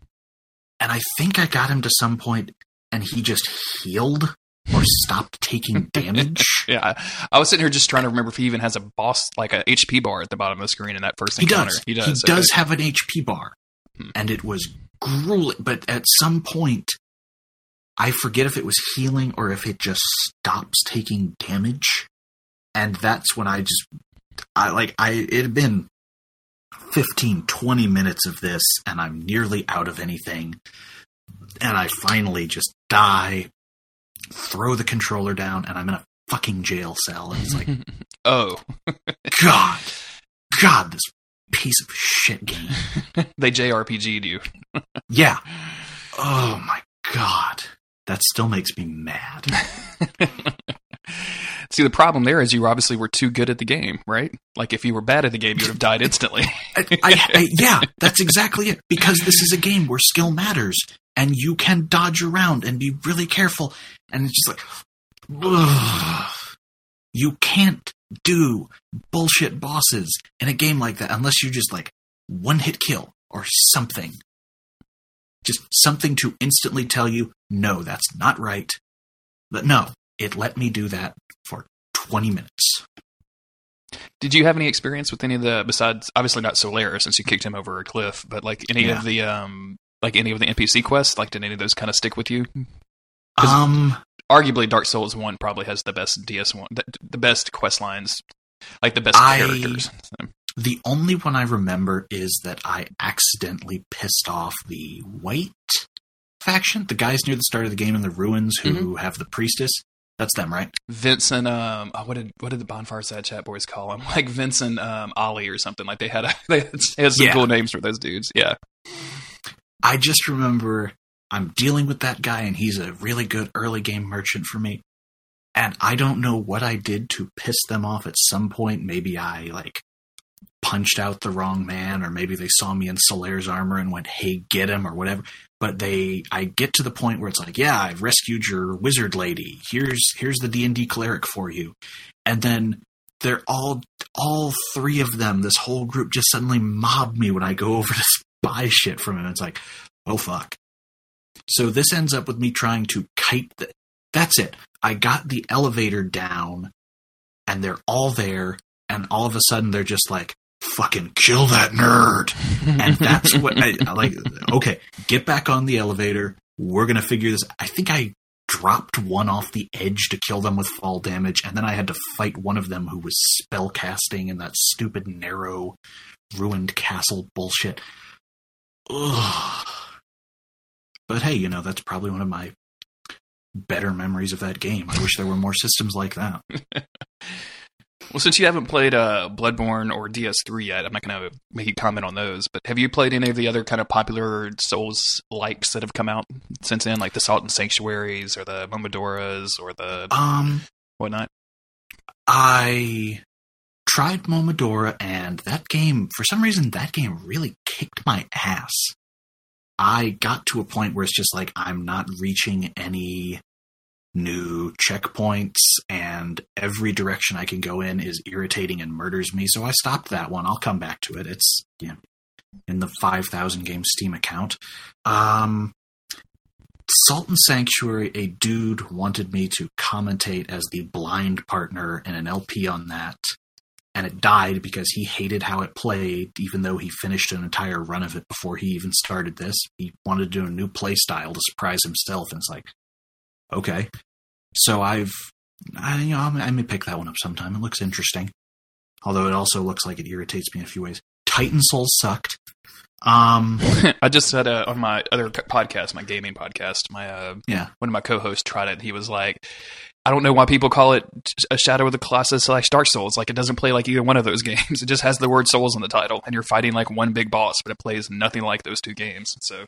And I think I got him to some point and he just healed or stopped taking [laughs] damage. yeah. I was sitting here just trying to remember if he even has a boss like a HP bar at the bottom of the screen in that first He encounter. does. He does. He okay. does have an HP bar, Hmm. and it was grueling. But at some point, I forget if it was healing or if it just stops taking damage, and that's when I just, I like, I it had been 15, 20 minutes of this, and I'm nearly out of anything, and I finally just die, throw the controller down, and I'm in a fucking jail cell, and it's like. [laughs] oh, [laughs] God, God, this piece of shit game. [laughs] they JRPG'd you. Yeah. Oh my God. That still makes me mad. [laughs] See, the problem there is you obviously were too good at the game, right? Like if you were bad at the game, you would have died instantly. I, I, yeah, that's exactly it. Because this is a game where skill matters and you can dodge around and be really careful. And it's just like, ugh. you can't do bullshit bosses in a game like that unless you just like one hit kill or something. Just something to instantly tell you, no, that's not right. But no, it let me do that for 20 minutes. Did you have any experience with any of the besides obviously not Solaris since you kicked him over a cliff, but like any Yeah. of the um like any of the NPC quests? Like did any of those kind of stick with you? Um, Arguably, Dark Souls One probably has the best DS one, the, the best quest lines, like the best I- characters. So, The only one I remember is that I accidentally pissed off the white faction, the guys near the start of the game in the ruins who have the priestess. That's them, right? Vincent, um, oh, what did what did the Bonfire Side Chat boys call him? [laughs] Like Vincent um, Ollie or something. Like they had a, [laughs] they had some Yeah. cool names for those dudes. Yeah, I just remember I'm dealing with that guy and he's a really good early game merchant for me. And I don't know what I did to piss them off at some point. Maybe I like punched out the wrong man or maybe they saw me in Solaire's armor and went, "Hey, get him" or whatever. But they I get to the point where it's like, "Yeah, I've rescued your wizard lady. Here's here's the D&D cleric for you." And then they're all all three of them, this whole group just suddenly mob me when I go [laughs] over to buy shit from him. It's like, oh fuck. So this ends up with me trying to kite the. That's it. I got the elevator down, and they're all there, and all of a sudden they're just like, "Fucking kill that nerd!" and that's what I, I like. Okay, get back on the elevator. We're gonna figure this. I think I dropped one off the edge to kill them with fall damage, and then I had to fight one of them who was spell casting in that stupid narrow, ruined castle bullshit. Ugh. But hey, you know that's probably one of my better memories of that game. I wish there were more systems like that. [laughs] well, since you haven't played uh, Bloodborne or DS3 yet, I'm not going to make you comment on those. But have you played any of the other kind of popular Souls likes that have come out since then, like the Salt and Sanctuaries or the Momodoras or the Um, whatnot? I tried Momodora, and that game, for some reason, that game really kicked my ass. I got to a point where it's just like I'm not reaching any new checkpoints, and every direction I can go in is irritating and murders me. So I stopped that one. I'll come back to it. It's know, in the five thousand game Steam account. Um, Salt Sanctuary, a dude wanted me to commentate as the blind partner in an LP on that. And it died because he hated how it played, even though he finished an entire run of it before he even started this. He wanted to do a new play style to surprise himself, and it's like, okay. So I've, I, you know, I may pick that one up sometime. It looks interesting, although it also looks like it irritates me in a few ways. Titan Souls sucked. Um, [laughs] I just said uh, on my other podcast, my gaming podcast, my uh, yeah, one of my co-hosts tried it. He was like, "I don't know why people call it a Shadow of the Colossus slash Dark Souls. Like it doesn't play like either one of those [laughs] games. It just has the word Souls in the title, and you're fighting like one big boss, but it plays nothing like those two games. So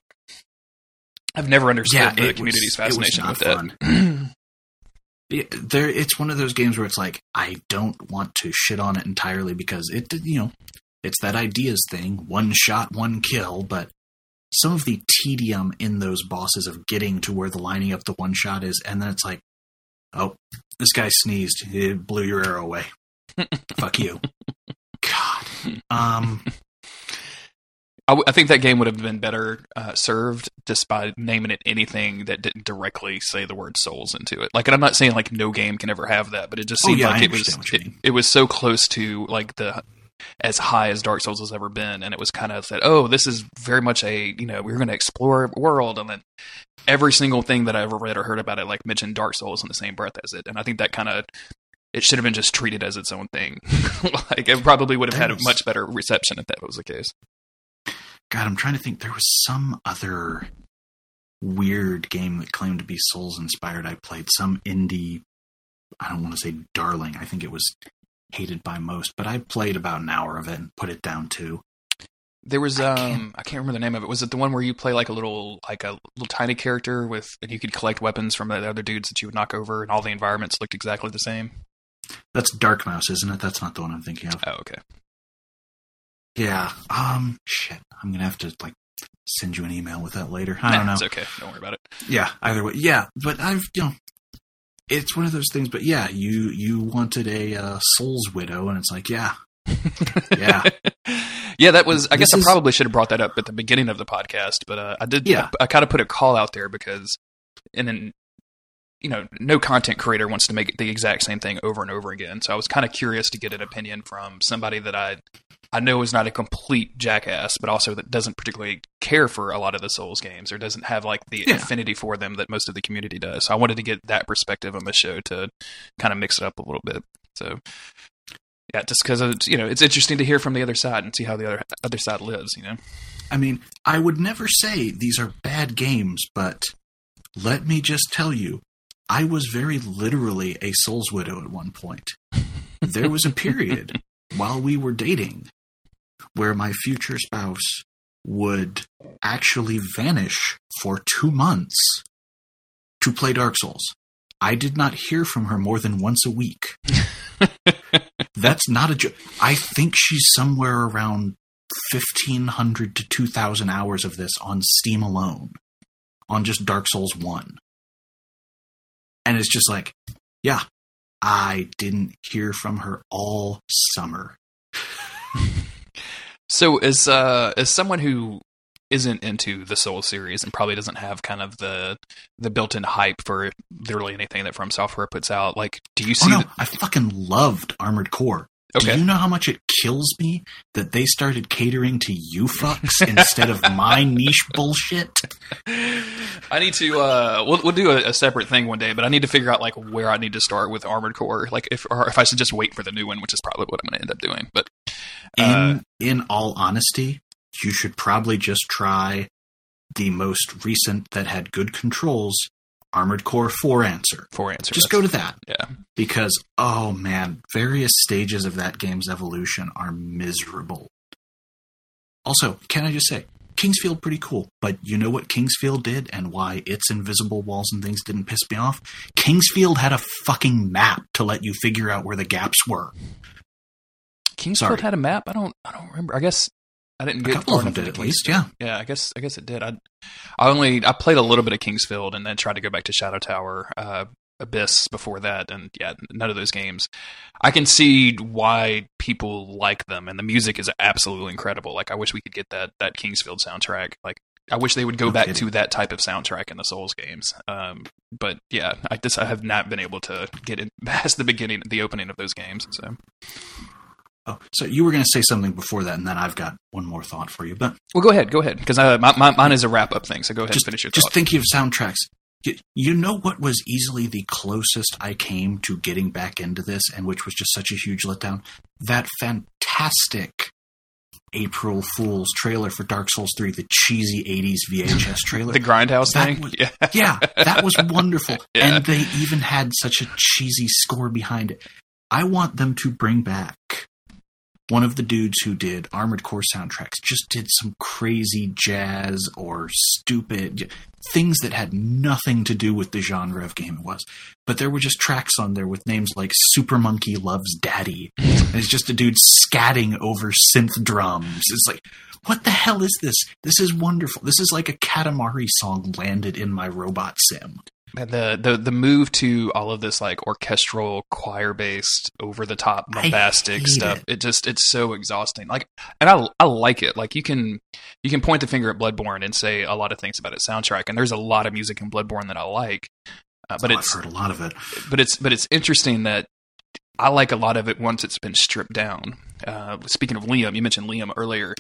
I've never understood Yeah, the it community's was- it fascination not with that. [clears throat] it, there it's one of those games where it's like I don't want to shit on it entirely because it you know it's that ideas thing one shot one kill but some of the tedium in those bosses of getting to where the lining up the one shot is and then it's like oh this guy sneezed. It blew your arrow away. [laughs] Fuck you. God. Um I, w- I think that game would have been better uh, served just by naming it anything that didn't directly say the word souls into it. Like, and I'm not saying like no game can ever have that, but it just Oh, seemed yeah, like I it was understand what you it, it was so close to like the as high as Dark Souls has ever been, and it was kind of said, oh, this is very much a you know we're going to explore a world, and then every single thing that I ever read or heard about it like mentioned Dark Souls in the same breath as it, and I think that kind of it should have been just treated as its own thing. [laughs] like it probably would have had a much better reception if that was the case. God, I'm trying to think. There was some other weird game that claimed to be Souls inspired. I played some indie. I don't want to say darling. I think it was hated by most, but I played about an hour of it and put it down too. There was I um can't- I can't remember the name of it. Was it the one where you play like a little like a little tiny character with and you could collect weapons from the other dudes that you would knock over and all the environments looked exactly the same? That's Dark Mouse, isn't it? That's not the one I'm thinking of. Oh, okay. Yeah. Um. Shit. I'm gonna have to like send you an email with that later. I Nah, don't know. It's okay. Don't worry about it. Yeah. Either way. Yeah. But I've you know. It's one of those things, but yeah, you you wanted a uh, Souls widow, and it's like, yeah, [laughs] Yeah. yeah, that was. I guess This I is- probably should have brought that up at the beginning of the podcast, but uh, I did. Yeah. I, kind of put a call out there because, and then, you know, no content creator wants to make the exact same thing over and over again. So I was kind of curious to get an opinion from somebody that I, I know is not a complete jackass, but also that doesn't particularly care for a lot of the Souls games or doesn't have like the Yeah. affinity for them that most of the community does. So I wanted to get that perspective on the show to kind of mix it up a little bit. So yeah, just because it's you know it's interesting to hear from the other side and see how the other other side lives. You know, I mean, I would never say these are bad games, but let me just tell you, I was very literally a Souls Widow at one point. [laughs] There was a period while we were dating where my future spouse would actually vanish for two months to play Dark Souls. I did not hear from her more than once a week. [laughs] That's not a joke. I think she's somewhere around 1500 to 2000 hours of this on Steam alone on just Dark Souls 1. And it's just like, yeah, I didn't hear from her all summer. [laughs] so as uh as someone who isn't into the Soul series and probably doesn't have kind of the the built-in hype for literally anything that From Software puts out, like, do you Oh see? no, the- I fucking loved Armored Core. Okay. Do you know how much it kills me that they started catering to you fucks [laughs] instead of my niche bullshit? I need to. Uh, we'll we'll do a, a separate thing one day, but I need to figure out like where I need to start with Armored Core, like if or if I should just wait for the new one, which is probably what I'm going to end up doing. But uh, In in all honesty, you should probably just try the most recent that had good controls, Armored Core for Answer. 4 answer, Just go to that. yeah. because oh man, various stages of that game's evolution are miserable. Also, can I just say, King's Field pretty cool, but you know what King's Field did and why its invisible walls and things didn't piss me off? King's Field had a fucking map to let you figure out where the gaps were. King's Field Sorry. had a map. I don't. I don't remember. I guess I didn't get A couple of them did at least, yeah. Yeah, I guess I guess it did. I I only I played a little bit of King's Field and then tried to go back to Shadow Tower, uh, Abyss before that, and yeah, none of those games. I can see why people like them, and the music is absolutely incredible. Like I wish we could get that that King's Field soundtrack. Like I wish they would go No back kidding. to that type of soundtrack in the Souls games. Um, but yeah, I just I have not been able to get in [laughs] past the beginning, the opening of those games. So Oh, so you were going to say something before that, and then I've got one more thought for you. But well, go ahead, go ahead, because uh, my, my, mine is a wrap up thing. So go ahead just, and finish your just thought. thinking of soundtracks. You, you know what was easily the closest I came to getting back into this, and which was just such a huge letdown? That fantastic April Fool's trailer for Dark Souls 3, the cheesy 80s VHS [laughs] trailer. the grindhouse That thing. was- [laughs] yeah. yeah, that was wonderful. [laughs] Yeah. And they even had such a cheesy score behind it. I want them to bring back one of the dudes who did Armored Core soundtracks, just did some crazy jazz or stupid things that had nothing to do with the genre of game it was. But there were just tracks on there with names like Super Monkey Loves Daddy. And [laughs] it's just a dude scatting over synth drums. It's like, what the hell is this? This is wonderful. This is like a Katamari song landed in my robot sim. And the, the the move to all of this like orchestral choir based over the top bombastic stuff it. it. just it's so exhausting like and I I like it like you can you can point the finger at Bloodborne and say a lot of things about its soundtrack and there's a lot of music in Bloodborne that I like uh, but Oh, it's I've heard a lot of it. but it's but it's interesting that I like a lot of it once it's been stripped down. Uh, speaking of Liam, you mentioned Liam earlier.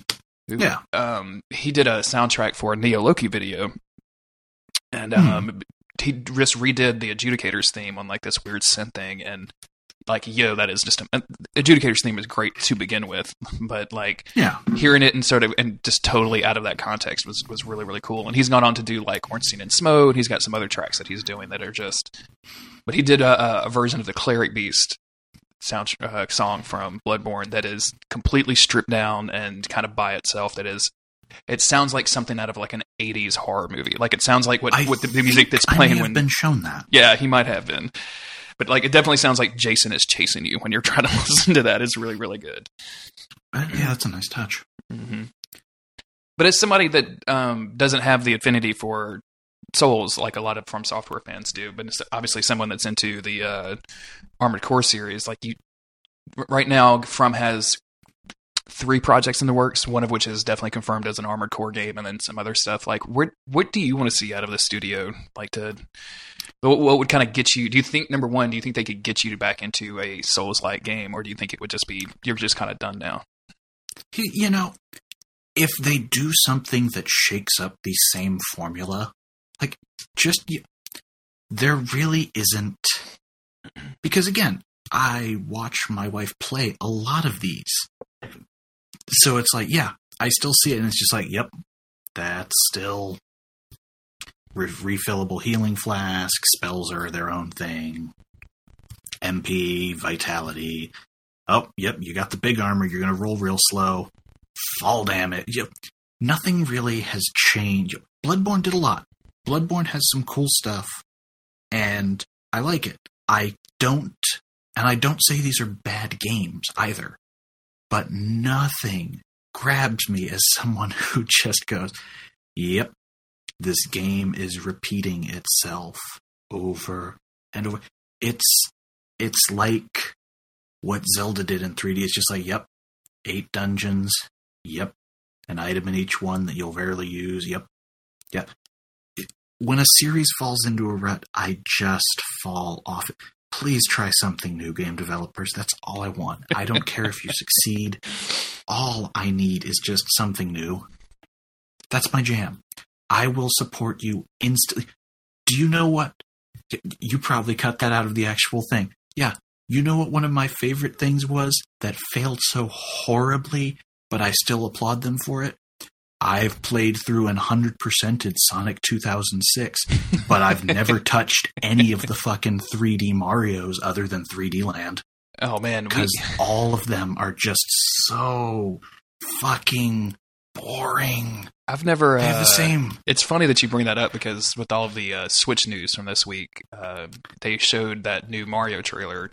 Yeah. Um, he did a soundtrack for a Neo Loki video, and Hmm. He just redid the Adjudicators theme on like this weird synth thing, and like yo, that is just a, Adjudicators theme is great to begin with, but like Yeah. hearing it and sort of and just totally out of that context was was really really cool. And he's gone on to do like Ornstein and Smough. He's got some other tracks that he's doing that are just. But he did a, a version of the Cleric Beast sound uh, song from Bloodborne that is completely stripped down and kind of by itself. That is. It sounds like something out of like an '80s horror movie. Like it sounds like what, I what the, music that's I may playing have when been shown that. yeah, he might have been. But like, it definitely sounds like Jason is chasing you when you're [laughs] trying to listen to that. It's really, really good. Uh, yeah, that's a nice touch. hmm But as somebody that um, doesn't have the affinity for Souls like a lot of From Software fans do, but it's obviously someone that's into the uh, Armored Core series, like you, right now, From has three projects in the works. One of which is definitely confirmed as an Armored Core game, and then some other stuff. Like, what what do you want to see out of the studio? Like to what, what would kind of get you? Do you think number one? Do you think they could get you back into a Souls like game, or do you think it would just be you're just kind of done now? You know, if they do something that shakes up the same formula, like just y- there really isn't. Because again, I watch my wife play a lot of these. So it's like, yeah, I still see it, and it's just like, yep, that's still re- refillable healing flask. Spells are their own thing. MP, vitality. Oh, yep, you got the big armor. You're going to roll real slow. Fall damage. Yep. Nothing really has changed. Bloodborne did a lot. Bloodborne has some cool stuff, and I like it. I don't, and I don't say these are bad games either, but nothing grabs me as someone [laughs] who just goes, yep, this game is repeating itself over and over. It's, it's like what Zelda did in 3D. It's just like, yep, eight dungeons. Yep. an item in each one that you'll rarely use. Yep. Yep. When a series falls into a rut, I just fall off it. Please try something new, game developers. That's all I want. I don't [laughs] care if you succeed. All I need is just something new. That's my jam. I will support you instantly. Do you know what? You probably cut that out of the actual thing. Yeah. You know what one of my favorite things was that failed so horribly, but I still applaud them for it? I've played through and 100%ed Sonic 2006, [laughs] but I've never touched any of the fucking 3D Marios other than 3D Land Oh man, we, because all of them are just so fucking boring. I've never. They have uh, the same. It's funny that you bring that up because with all of the uh, Switch news from this week, uh, they showed that new Mario trailer,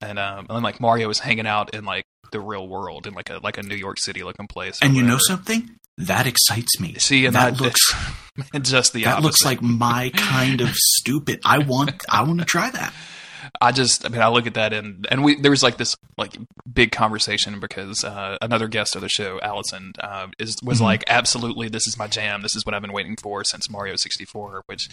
and um, and then like Mario was hanging out in like the real world in like a like a New York City looking place. And you know something? That excites me. See, and that that, looks [laughs] just the that opposite. looks like my kind of stupid. I want I want to try that. [laughs] I just, I mean, I look at that and and we there was like this like big conversation because uh, another guest of the show, Allison, uh, is was Mhm. like, absolutely, this is my jam. This is what I've been waiting for since Mario sixty four. Which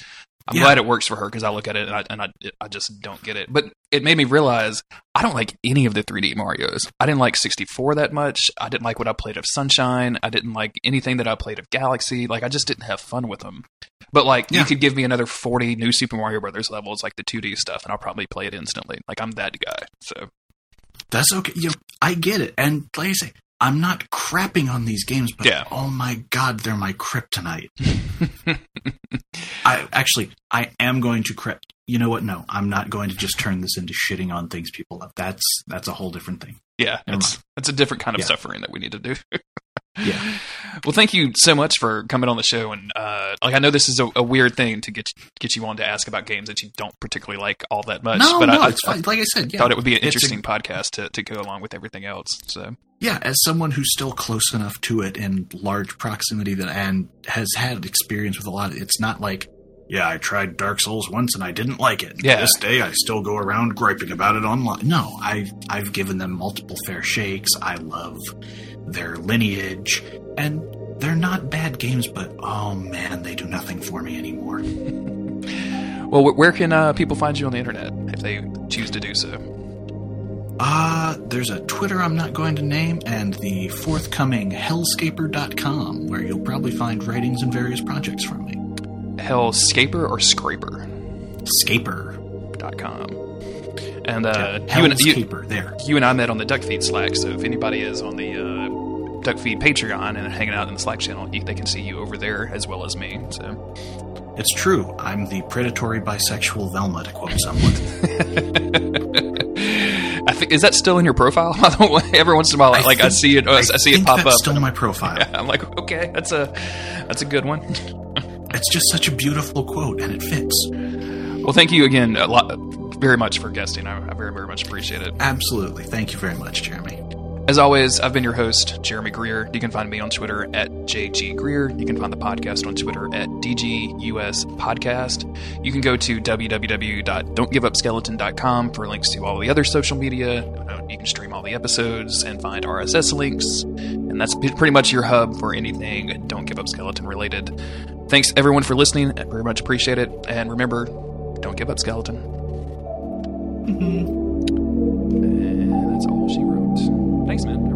I'm Yeah. glad it works for her because I look at it and I and I, I just don't get it. But it made me realize I don't like any of the 3D Mario's. I didn't like 64 that much. I didn't like what I played of Sunshine. I didn't like anything that I played of Galaxy. Like I just didn't have fun with them. But like you could give me another 40 new Super Mario Brothers levels, like the 2D stuff, and I'll probably play it instantly. Like I'm that guy. So That's okay. You know, I get it. And like I say, I'm not crapping on these games, but Yeah. oh my god, they're my kryptonite. [laughs] I actually I am going to cra You know what? No, I'm not going to just turn this into shitting on things people love. That's that's a whole different thing. yeah, Never it's it's a different kind of Yeah. suffering that we need to do. [laughs] Yeah. Well, thank you so much for coming on the show, and uh, like I know this is a, a weird thing to get get you on to ask about games that you don't particularly like all that much. no, but no, I, it's I, fine. Like I said, yeah, thought it would be an It's a- interesting podcast to, to go along with everything else. So yeah, as someone who's still close enough to it in large proximity that and has had experience with a lot, of, it's not like, yeah, I tried Dark Souls once and I didn't like it. Yeah. This day, I still go around griping about it online. No, I've I've given them multiple fair shakes. I love their lineage, and they're not bad games, but oh man, they do nothing for me anymore. [laughs] Well, where can uh, people find you on the internet if they choose to do so? Uh, there's a Twitter I'm not going to name, and the forthcoming hellscaper.com, where you'll probably find writings and various projects from me. Hellscaper or Scraper Scaper. And uh, yeah, you, and, you, Hellscaper, there. you and I met on the Duckfeed Slack, so if anybody is on the uh, Duckfeed Patreon and hanging out in the Slack channel, you, they can see you over there as well as me. So It's true. I'm the predatory bisexual Velma, to quote someone. [laughs] I think is that still in your profile? By the way, every once in a while, like I see it, uh, I, see it pop up. still in my profile. [laughs] I'm like, okay, that's a that's a good one. [laughs] It's just such a beautiful quote, and it fits. Well, thank you again a lot, very much for guesting. I, I very very much appreciate it. Absolutely. Thank you very much, Jeremy. As always, I've been your host, Jeremy Greer. You can find me on Twitter at JG Greer. You can find the podcast on Twitter at DGUS Podcast. You can go to www.don'tgiveupskeleton.com for links to all the other social media. You can stream all the episodes and find RSS links. And that's pretty much your hub for anything Don't Give Up Skeleton related. Thanks everyone for listening. I very much appreciate it. And remember, don't give up, Skeleton. Mm-hmm. And that's all she wrote. Thanks, man.